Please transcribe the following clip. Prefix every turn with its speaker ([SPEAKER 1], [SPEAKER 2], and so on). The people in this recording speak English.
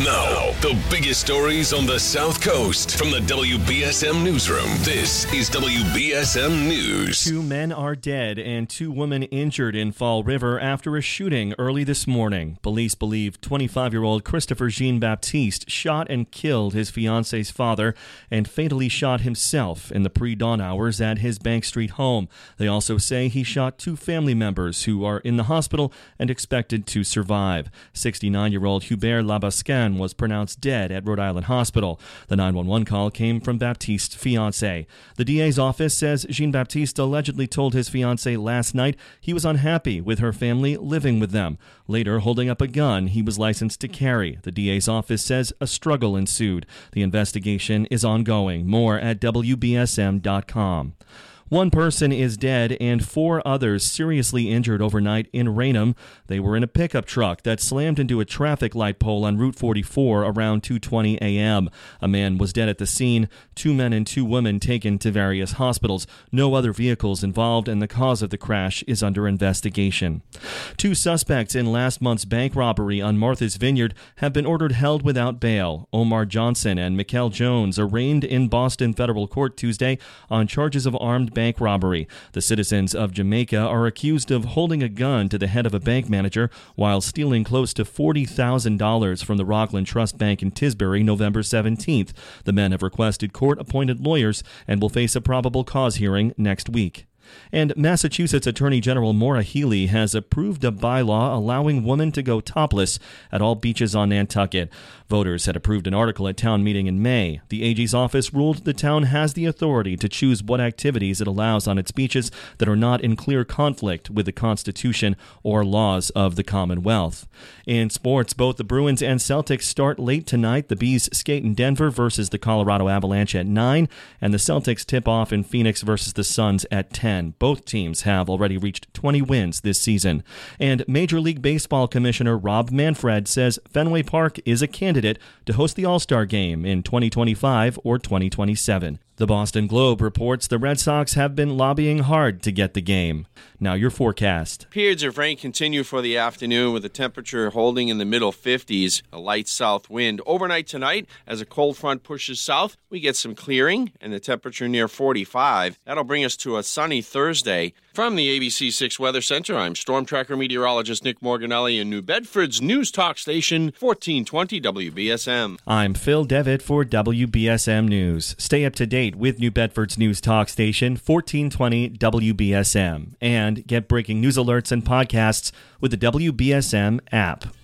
[SPEAKER 1] Now, the biggest stories on the South Coast from the WBSM Newsroom. This is WBSM News.
[SPEAKER 2] Two men are dead and two women injured in Fall River after a shooting early this morning. Police believe 25 year old Christopher Jean Baptiste shot and killed his fiance's father and fatally shot himself in the pre dawn hours at his Bank Street home. They also say he shot two family members who are in the hospital and expected to survive. 69 year old Hubert Labascan was pronounced dead at Rhode Island Hospital. The 911 call came from Baptiste's fiance. The DA's office says Jean Baptiste allegedly told his fiance last night he was unhappy with her family living with them. Later, holding up a gun he was licensed to carry. The DA's office says a struggle ensued. The investigation is ongoing. More at WBSM.com. One person is dead and four others seriously injured overnight in Raynham. They were in a pickup truck that slammed into a traffic light pole on Route 44 around 2:20 a.m. A man was dead at the scene, two men and two women taken to various hospitals. No other vehicles involved and the cause of the crash is under investigation. Two suspects in last month's bank robbery on Martha's Vineyard have been ordered held without bail. Omar Johnson and Mikkel Jones arraigned in Boston federal court Tuesday on charges of armed bank robbery. The citizens of Jamaica are accused of holding a gun to the head of a bank manager while stealing close to $40,000 from the Rockland Trust Bank in Tisbury November 17th. The men have requested court appointed lawyers and will face a probable cause hearing next week. And Massachusetts Attorney General Maura Healey has approved a bylaw allowing women to go topless at all beaches on Nantucket. Voters had approved an article at town meeting in May. The AG's office ruled the town has the authority to choose what activities it allows on its beaches that are not in clear conflict with the Constitution or laws of the Commonwealth. In sports, both the Bruins and Celtics start late tonight. The B's skate in Denver versus the Colorado Avalanche at 9, and the Celtics tip off in Phoenix versus the Suns at 10. Both teams have already reached 20 wins this season. And Major League Baseball Commissioner Rob Manfred says Fenway Park is a candidate to host the All Star game in 2025 or 2027. The Boston Globe reports the Red Sox have been lobbying hard to get the game. Now, your forecast.
[SPEAKER 3] Periods of rain continue for the afternoon with the temperature holding in the middle 50s, a light south wind. Overnight tonight, as a cold front pushes south, we get some clearing and the temperature near 45. That'll bring us to a sunny Thursday. From the ABC 6 Weather Center, I'm Storm Tracker meteorologist Nick Morganelli in New Bedford's News Talk Station, 1420 WBSM.
[SPEAKER 2] I'm Phil Devitt for WBSM News. Stay up to date with New Bedford's News Talk Station, 1420 WBSM, and get breaking news alerts and podcasts with the WBSM app.